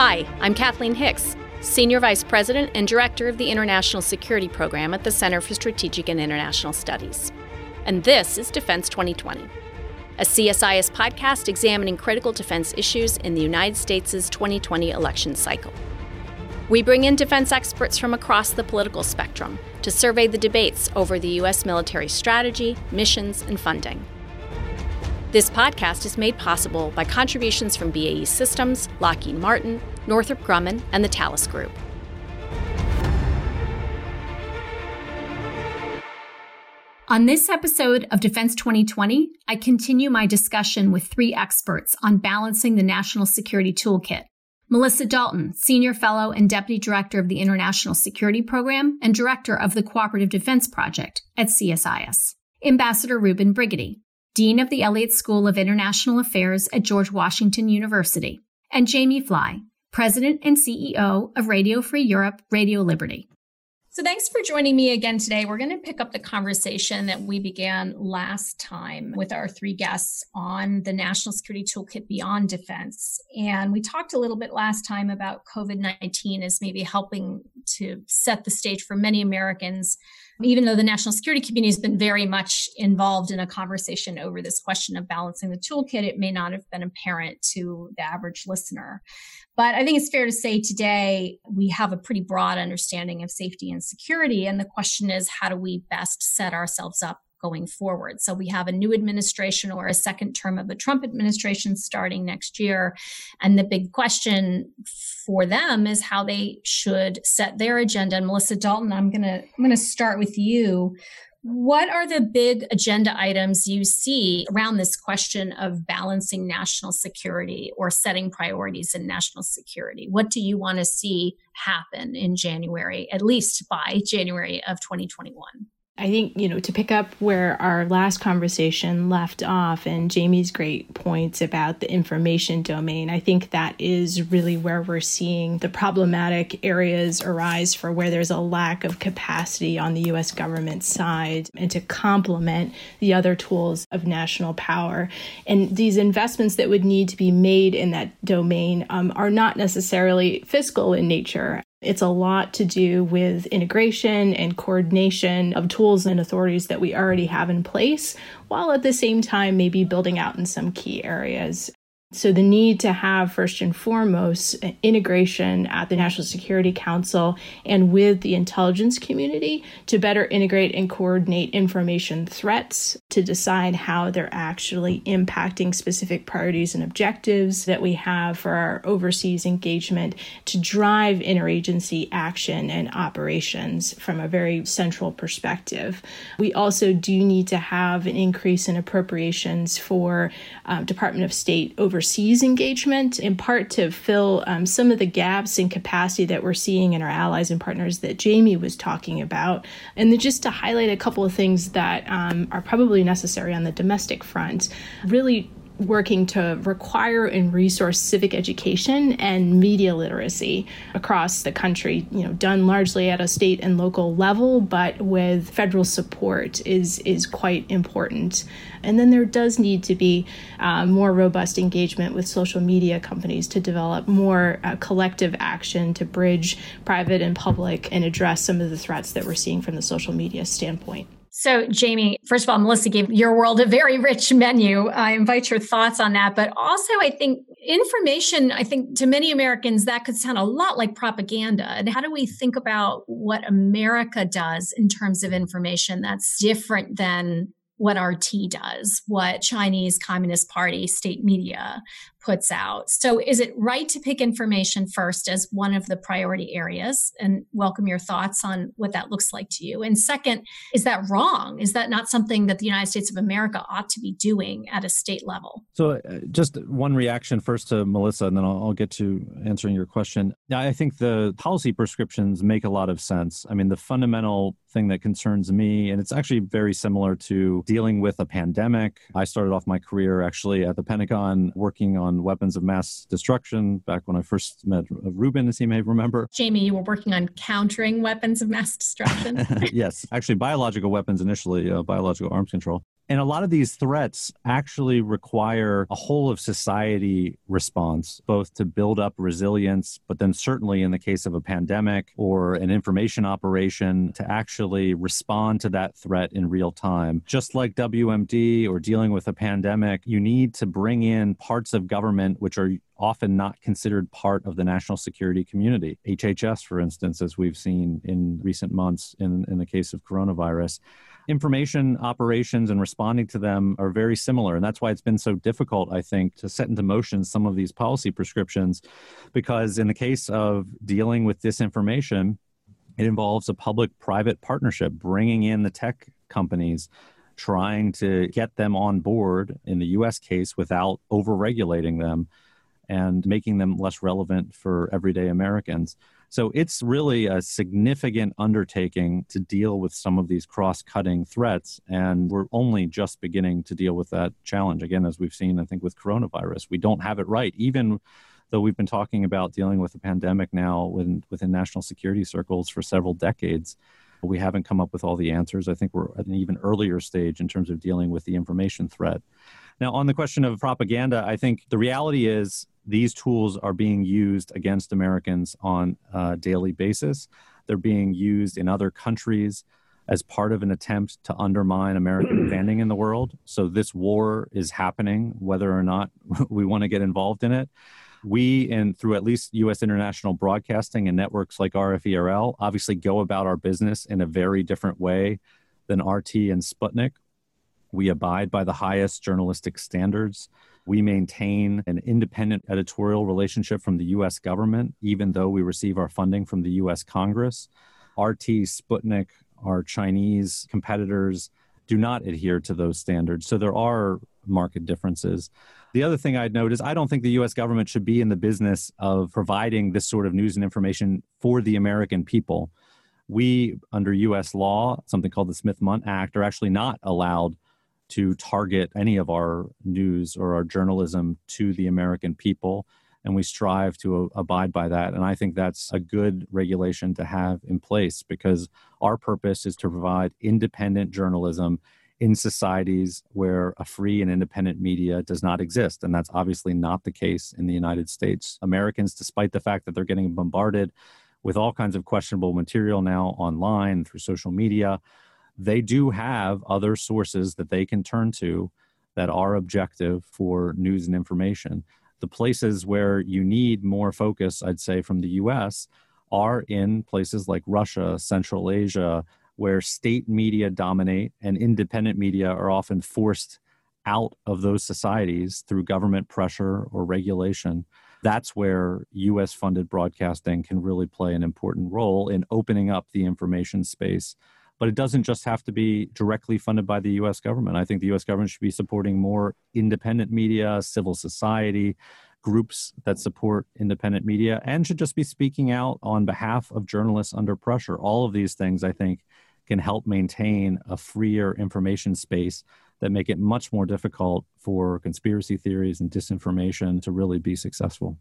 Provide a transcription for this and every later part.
Hi, I'm Kathleen Hicks, Senior Vice President and Director of the International Security Program at the Center for Strategic and International Studies. And this is Defense 2020, a CSIS podcast examining critical defense issues in the United States' 2020 election cycle. We bring in defense experts from across the political spectrum to survey the debates over the U.S. military strategy, missions, and funding. This podcast is made possible by contributions from BAE Systems, Lockheed Martin, Northrop Grumman, and the Thales Group. On this episode of Defense 2020, I continue my discussion with three experts on balancing the National Security Toolkit. Melissa Dalton, Senior Fellow and Deputy Director of the International Security Program and Director of the Cooperative Defense Project at CSIS. Ambassador Reuben Brigety, Dean of the Elliott School of International Affairs at George Washington University, and Jamie Fly, President and CEO of Radio Free Europe, Radio Liberty. So, thanks for joining me again today. We're going to pick up the conversation that we began last time with our three guests on the National Security Toolkit Beyond Defense. And we talked a little bit last time about COVID 19 as maybe helping to set the stage for many Americans even though the national security community has been very much involved in a conversation over this question of balancing the toolkit, it may not have been apparent to the average listener. But I think it's fair to say today we have a pretty broad understanding of safety and security. And the question is, how do we best set ourselves up going forward. So we have a new administration or a second term of the Trump administration starting next year. And the big question for them is how they should set their agenda. And Melissa Dalton, I'm gonna I'm gonna start with you. What are the big agenda items you see around this question of balancing national security or setting priorities in national security? What do you want to see happen in January, at least by January of 2021? I think, you know, to pick up where our last conversation left off and Jamie's great points about the information domain, I think that is really where we're seeing the problematic areas arise for where there's a lack of capacity on the US government side and to complement the other tools of national power. And these investments that would need to be made in that domain um, are not necessarily fiscal in nature. It's a lot to do with integration and coordination of tools and authorities that we already have in place, while at the same time maybe building out in some key areas. So, the need to have, first and foremost, integration at the National Security Council and with the intelligence community to better integrate and coordinate information threats to decide how they're actually impacting specific priorities and objectives that we have for our overseas engagement to drive interagency action and operations from a very central perspective. We also do need to have an increase in appropriations for um, Department of State over overseas engagement, in part to fill um, some of the gaps in capacity that we're seeing in our allies and partners that Jamie was talking about. And then just to highlight a couple of things that um, are probably necessary on the domestic front, really working to require and resource civic education and media literacy across the country, you know, done largely at a state and local level, but with federal support is is quite important. And then there does need to be uh, more robust engagement with social media companies to develop more uh, collective action to bridge private and public and address some of the threats that we're seeing from the social media standpoint. So, Jamie, first of all, Melissa gave your world a very rich menu. I invite your thoughts on that. But also, I think information, I think to many Americans, that could sound a lot like propaganda. And how do we think about what America does in terms of information that's different than what RT does, what Chinese Communist Party state media puts out. So, is it right to pick information first as one of the priority areas and welcome your thoughts on what that looks like to you? And second, is that wrong? Is that not something that the United States of America ought to be doing at a state level? So, uh, just one reaction first to Melissa, and then I'll, I'll get to answering your question. I think the policy prescriptions make a lot of sense. I mean, the fundamental thing that concerns me, and it's actually very similar to dealing with a pandemic. I started off my career actually at the Pentagon working on weapons of mass destruction back when I first met Reuben, as he may remember. Jamie, you were working on countering weapons of mass destruction? yes, actually, biological weapons initially, uh, biological arms control. And a lot of these threats actually require a whole of society response, both to build up resilience, but then certainly in the case of a pandemic or an information operation, to actually respond to that threat in real time. Just like WMD or dealing with a pandemic, you need to bring in parts of government which are often not considered part of the national security community. HHS, for instance, as we've seen in recent months in, in the case of coronavirus information operations and responding to them are very similar. And that's why it's been so difficult, I think, to set into motion some of these policy prescriptions. Because in the case of dealing with disinformation, it involves a public private partnership, bringing in the tech companies, trying to get them on board in the US case without over regulating them and making them less relevant for everyday Americans. So it's really a significant undertaking to deal with some of these cross cutting threats. And we're only just beginning to deal with that challenge. Again, as we've seen, I think, with coronavirus, we don't have it right. Even though we've been talking about dealing with a pandemic now within, within national security circles for several decades, we haven't come up with all the answers. I think we're at an even earlier stage in terms of dealing with the information threat. Now, on the question of propaganda, I think the reality is these tools are being used against Americans on a daily basis. They're being used in other countries as part of an attempt to undermine American standing in the world. So this war is happening, whether or not we want to get involved in it. We, and through at least U.S. international broadcasting and networks like RFERL, obviously go about our business in a very different way than RT and Sputnik. We abide by the highest journalistic standards. We maintain an independent editorial relationship from the US government, even though we receive our funding from the US Congress. RT, Sputnik, our Chinese competitors do not adhere to those standards. So there are market differences. The other thing I'd note is I don't think the US government should be in the business of providing this sort of news and information for the American people. We, under US law, something called the Smith Mundt Act, are actually not allowed to target any of our news or our journalism to the American people. And we strive to uh, abide by that. And I think that's a good regulation to have in place because our purpose is to provide independent journalism in societies where a free and independent media does not exist. And that's obviously not the case in the United States. Americans, despite the fact that they're getting bombarded with all kinds of questionable material now online through social media, they do have other sources that they can turn to that are objective for news and information. The places where you need more focus, I'd say, from the US are in places like Russia, Central Asia, where state media dominate and independent media are often forced out of those societies through government pressure or regulation. That's where US funded broadcasting can really play an important role in opening up the information space but it doesn't just have to be directly funded by the US government. I think the US government should be supporting more independent media, civil society, groups that support independent media, and should just be speaking out on behalf of journalists under pressure. All of these things, I think, can help maintain a freer information space that make it much more difficult for conspiracy theories and disinformation to really be successful.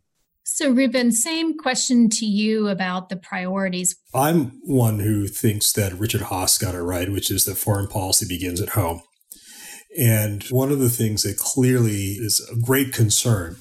So, Reuben, same question to you about the priorities. I'm one who thinks that Richard Haass got it right, which is that foreign policy begins at home. And one of the things that clearly is a great concern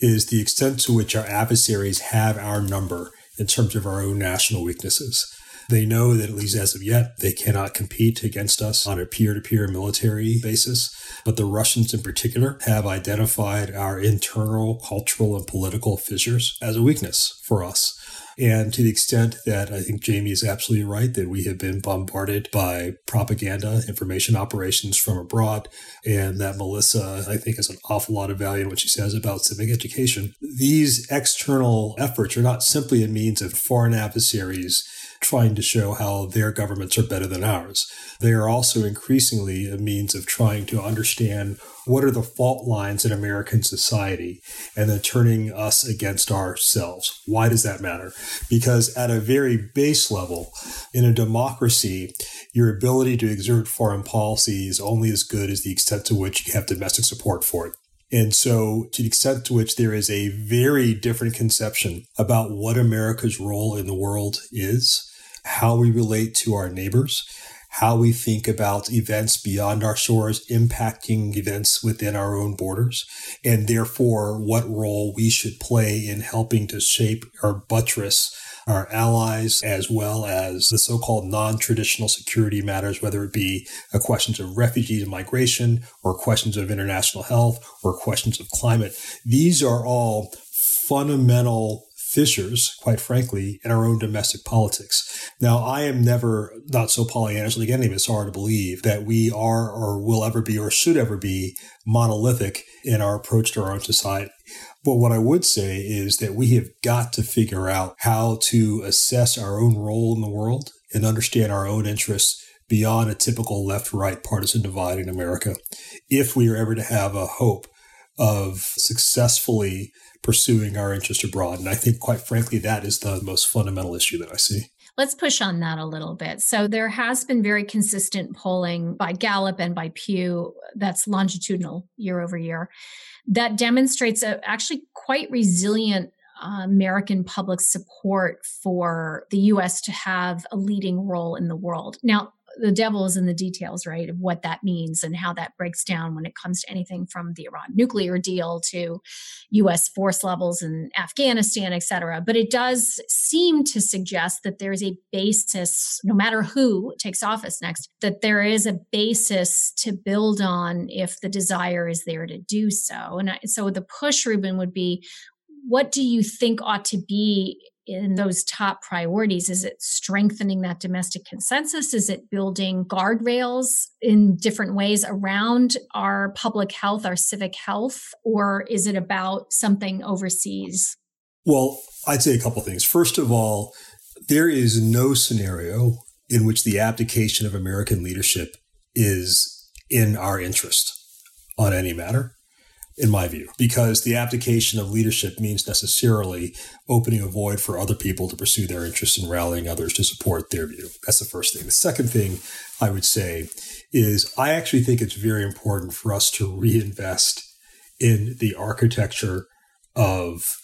is the extent to which our adversaries have our number in terms of our own national weaknesses. They know that at least as of yet, they cannot compete against us on a peer to peer military basis. But the Russians in particular have identified our internal cultural and political fissures as a weakness for us. And to the extent that I think Jamie is absolutely right that we have been bombarded by propaganda, information operations from abroad, and that Melissa, I think, has an awful lot of value in what she says about civic education. These external efforts are not simply a means of foreign adversaries trying to show how their governments are better than ours. They are also increasingly a means of trying to understand what are the fault lines in American society and then turning us against ourselves. Why does that matter? Because at a very base level, in a democracy, your ability to exert foreign policy is only as good as the extent to which you have domestic support for it. And so, to the extent to which there is a very different conception about what America's role in the world is, how we relate to our neighbors, how we think about events beyond our shores impacting events within our own borders, and therefore what role we should play in helping to shape or buttress our allies as well as the so-called non-traditional security matters, whether it be questions of refugees and migration or questions of international health or questions of climate. These are all fundamental fissures, quite frankly, in our own domestic politics. Now, I am never not so Pollyannish like any of us are to believe that we are or will ever be or should ever be monolithic in our approach to our own society. But what I would say is that we have got to figure out how to assess our own role in the world and understand our own interests beyond a typical left right partisan divide in America if we are ever to have a hope of successfully pursuing our interest abroad. And I think, quite frankly, that is the most fundamental issue that I see. Let's push on that a little bit. So, there has been very consistent polling by Gallup and by Pew that's longitudinal year over year that demonstrates a actually quite resilient uh, American public support for the US to have a leading role in the world. Now, the devil is in the details, right, of what that means and how that breaks down when it comes to anything from the Iran nuclear deal to U.S. force levels in Afghanistan, et cetera. But it does seem to suggest that there's a basis, no matter who takes office next, that there is a basis to build on if the desire is there to do so. And so the push, Reuben, would be what do you think ought to be in those top priorities? Is it strengthening that domestic consensus? Is it building guardrails in different ways around our public health, our civic health? Or is it about something overseas? Well, I'd say a couple things. First of all, there is no scenario in which the abdication of American leadership is in our interest on any matter in my view, because the abdication of leadership means necessarily opening a void for other people to pursue their interests and rallying others to support their view. That's the first thing. The second thing I would say is I actually think it's very important for us to reinvest in the architecture of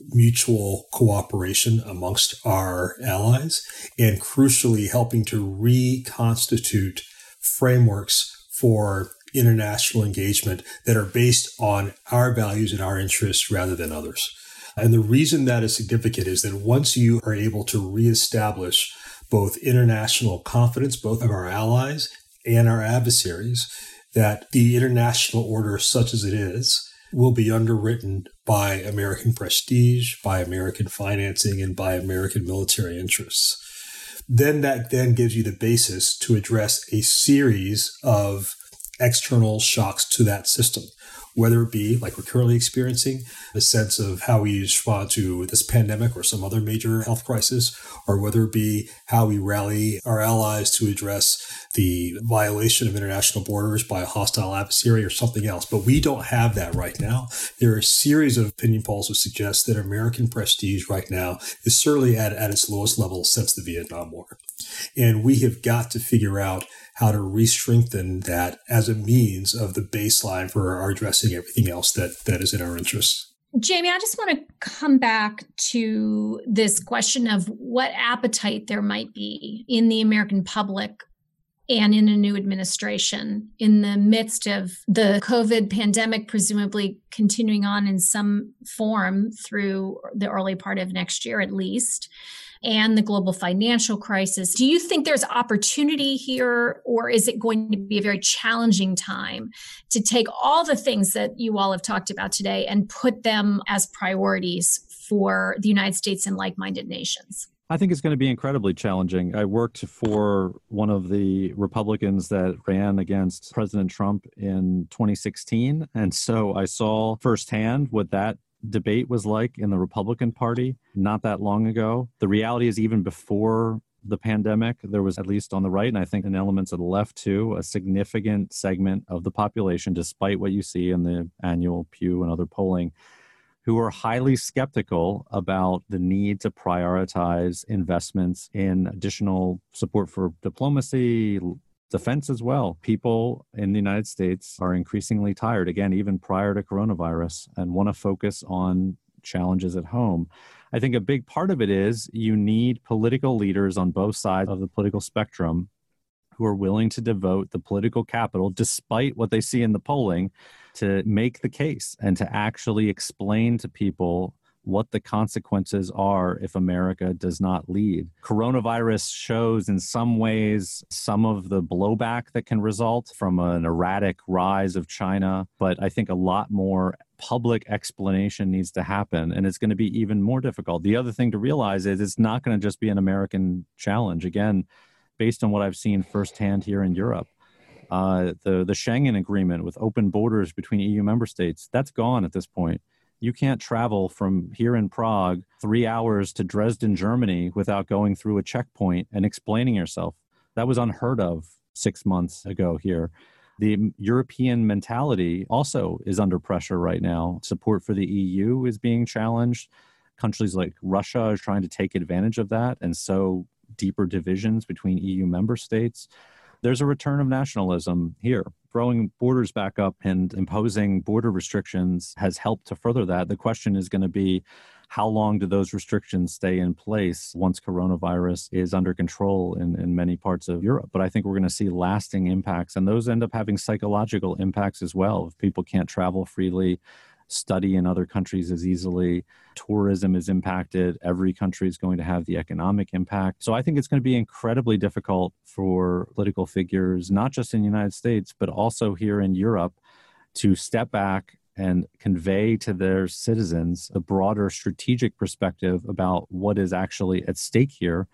mutual cooperation amongst our allies and crucially helping to reconstitute frameworks for international engagement that are based on our values and our interests rather than others. And the reason that is significant is that once you are able to reestablish both international confidence, both of our allies and our adversaries, that the international order, such as it is, will be underwritten by American prestige, by American financing, and by American military interests. Then that then gives you the basis to address a series of external shocks to that system, whether it be like we're currently experiencing a sense of how we respond to this pandemic or some other major health crisis, or whether it be how we rally our allies to address the violation of international borders by a hostile adversary or something else. But we don't have that right now. There are a series of opinion polls that suggest that American prestige right now is certainly at, at its lowest level since the Vietnam War. And we have got to figure out how to re-strengthen that as a means of the baseline for our addressing everything else that that is in our interests. Jamie, I just want to come back to this question of what appetite there might be in the American public and in a new administration in the midst of the COVID pandemic, presumably continuing on in some form through the early part of next year at least and the global financial crisis. Do you think there's opportunity here, or is it going to be a very challenging time to take all the things that you all have talked about today and put them as priorities for the United States and like minded nations? I think it's going to be incredibly challenging. I worked for one of the Republicans that ran against President Trump in 2016. And so I saw firsthand what that debate was like in the Republican Party not that long ago. The reality is, even before the pandemic, there was, at least on the right, and I think in elements of the left too, a significant segment of the population, despite what you see in the annual Pew and other polling, who are highly skeptical about the need to prioritize investments in additional support for diplomacy, defense as well. People in the United States are increasingly tired, again, even prior to coronavirus, and want to focus on challenges at home. I think a big part of it is you need political leaders on both sides of the political spectrum who are willing to devote the political capital, despite what they see in the polling, to make the case and to actually explain to people what the consequences are if America does not lead. Coronavirus shows in some ways some of the blowback that can result from an erratic rise of China, but I think a lot more public explanation needs to happen and it's going to be even more difficult. The other thing to realize is it's not going to just be an American challenge. Again, based on what I've seen firsthand here in Europe. Uh, the the Schengen agreement with open borders between EU member states that's gone at this point. You can't travel from here in Prague three hours to Dresden, Germany, without going through a checkpoint and explaining yourself. That was unheard of six months ago here. The European mentality also is under pressure right now. Support for the EU is being challenged. Countries like Russia are trying to take advantage of that and sow deeper divisions between EU member states there's a return of nationalism here. Throwing borders back up and imposing border restrictions has helped to further that. The question is going to be how long do those restrictions stay in place once coronavirus is under control in, in many parts of Europe? But I think we're going to see lasting impacts, and those end up having psychological impacts as well. If people can't travel freely, study in other countries as easily. Tourism is impacted. Every country is going to have the economic impact. So I think it's going to be incredibly difficult for political figures, not just in the United States, but also here in Europe, to step back and convey to their citizens a broader strategic perspective about what is actually at stake here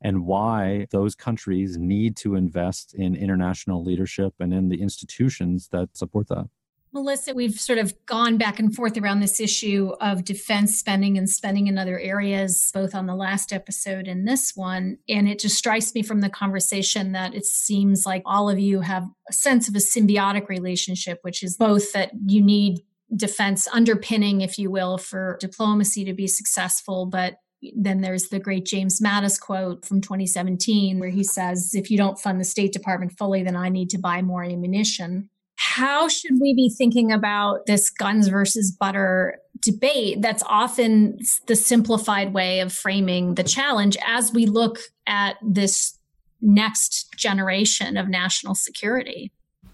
and why those countries need to invest in international leadership and in the institutions that support that. Melissa, we've sort of gone back and forth around this issue of defense spending and spending in other areas, both on the last episode and this one. And it just strikes me from the conversation that it seems like all of you have a sense of a symbiotic relationship, which is both that you need defense underpinning, if you will, for diplomacy to be successful, but then there's the great James Mattis quote from 2017, where he says, If you don't fund the State Department fully, then I need to buy more ammunition how should we be thinking about this guns versus butter debate that's often the simplified way of framing the challenge as we look at this next generation of national security?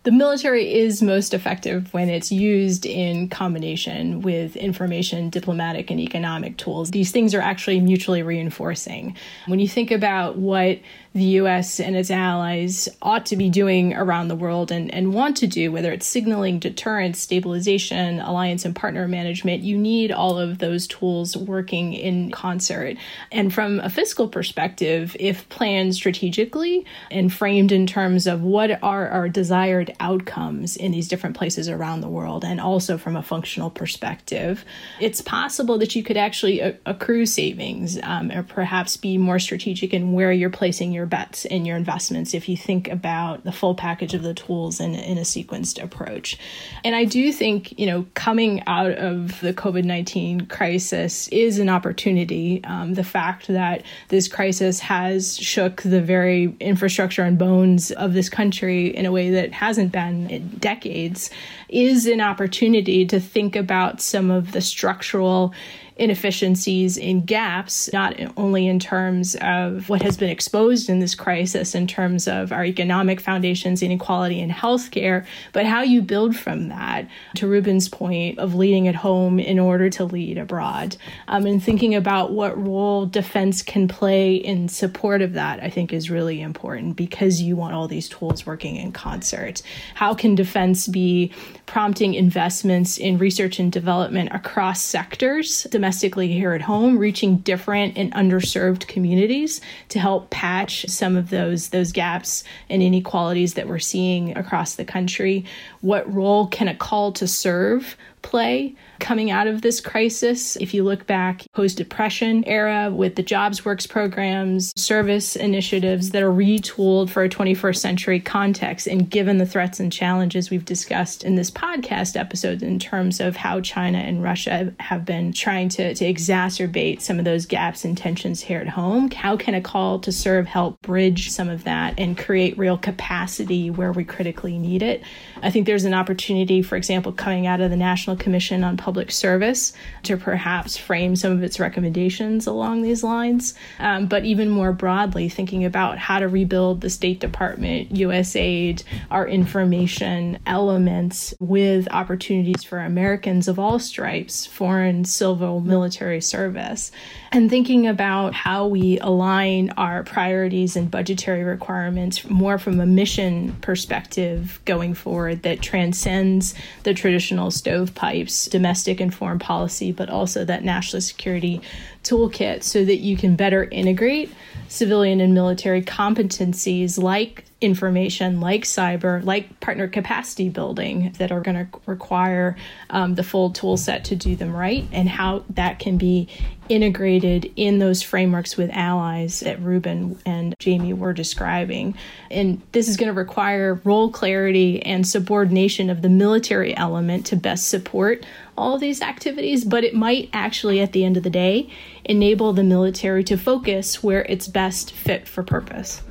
the military is most effective when it's used in combination with information, diplomatic, and economic tools. These things are actually mutually reinforcing. When you think about what the US and its allies ought to be doing around the world and, and want to do, whether it's signaling deterrence, stabilization, alliance and partner management, you need all of those tools working in concert. And from a fiscal perspective, if planned strategically and framed in terms of what are our desired outcomes in these different places around the world, and also from a functional perspective, it's possible that you could actually accrue savings um, or perhaps be more strategic in where you're placing your bets in your investments if you think about the full package of the tools in, in a sequenced approach. And I do think, you know, coming out of the COVID 19 crisis is an opportunity. Um, the fact that this crisis has shook the very infrastructure and bones of this country in a way that hasn't been in decades is an opportunity to think about some of the structural inefficiencies and gaps, not only in terms of what has been exposed in this crisis, in terms of our economic foundations, inequality in healthcare, but how you build from that. To Reuben's point of leading at home in order to lead abroad, um, and thinking about what role defense can play in support of that, I think is really important because you want all these tools working in concert. How can defense be prompting investments in research and development across sectors? Domestically here at home, reaching different and underserved communities to help patch some of those those gaps and inequalities that we're seeing across the country. What role can a call to serve play coming out of this crisis. If you look back post depression era with the jobs works programs, service initiatives that are retooled for a 21st century context, and given the threats and challenges we've discussed in this podcast episode in terms of how China and Russia have been trying to, to exacerbate some of those gaps and tensions here at home, how can a call to serve help bridge some of that and create real capacity where we critically need it? I think there's an opportunity, for example, coming out of the National Commission on Public Service to perhaps frame some of its recommendations along these lines. Um, but even more broadly, thinking about how to rebuild the State Department, USAID, our information elements with opportunities for Americans of all stripes, foreign, civil, military service, and thinking about how we align our priorities and budgetary requirements more from a mission perspective going forward that transcends the traditional stovepipes, domestic and foreign policy, but also that national security toolkit so that you can better integrate civilian and military competencies like information like cyber, like partner capacity building that are going to require um, the full tool set to do them right, and how that can be integrated in those frameworks with allies that Reuben and Jamie were describing. And this is going to require role clarity and subordination of the military element to best support all these activities, but it might actually, at the end of the day, enable the military to focus where it's best fit for purpose.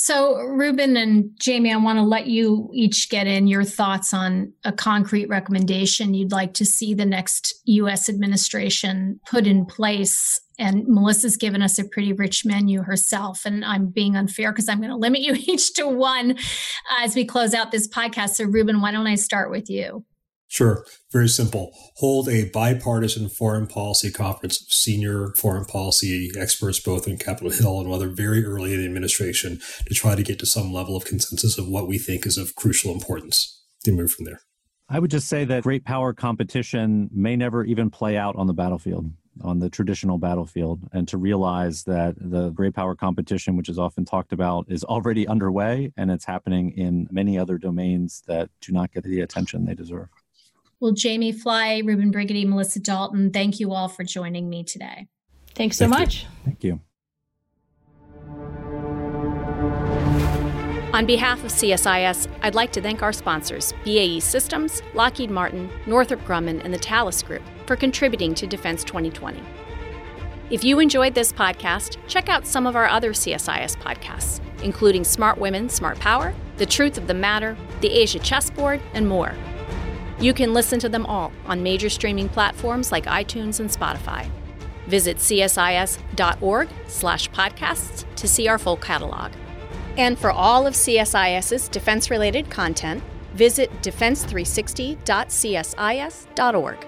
So, Reuben and Jamie, I want to let you each get in your thoughts on a concrete recommendation you'd like to see the next U.S. administration put in place. And Melissa's given us a pretty rich menu herself, and I'm being unfair because I'm going to limit you each to one uh, as we close out this podcast. So, Reuben, why don't I start with you? Sure. Very simple. Hold a bipartisan foreign policy conference of senior foreign policy experts, both in Capitol Hill and other very early in the administration, to try to get to some level of consensus of what we think is of crucial importance to move from there. I would just say that great power competition may never even play out on the battlefield, on the traditional battlefield, and to realize that the great power competition, which is often talked about, is already underway and it's happening in many other domains that do not get the attention they deserve. Well, Jamie Fly, Reuben Brigety, Melissa Dalton, thank you all for joining me today. Thanks so thank much. You. Thank you. On behalf of CSIS, I'd like to thank our sponsors, BAE Systems, Lockheed Martin, Northrop Grumman, and the Thales Group, for contributing to Defense 2020. If you enjoyed this podcast, check out some of our other CSIS podcasts, including Smart Women, Smart Power, The Truth of the Matter, The Asia Chessboard, and more. You can listen to them all on major streaming platforms like iTunes and Spotify. Visit csis.org/podcasts to see our full catalog. And for all of CSIS's defense-related content, visit defense360.csis.org.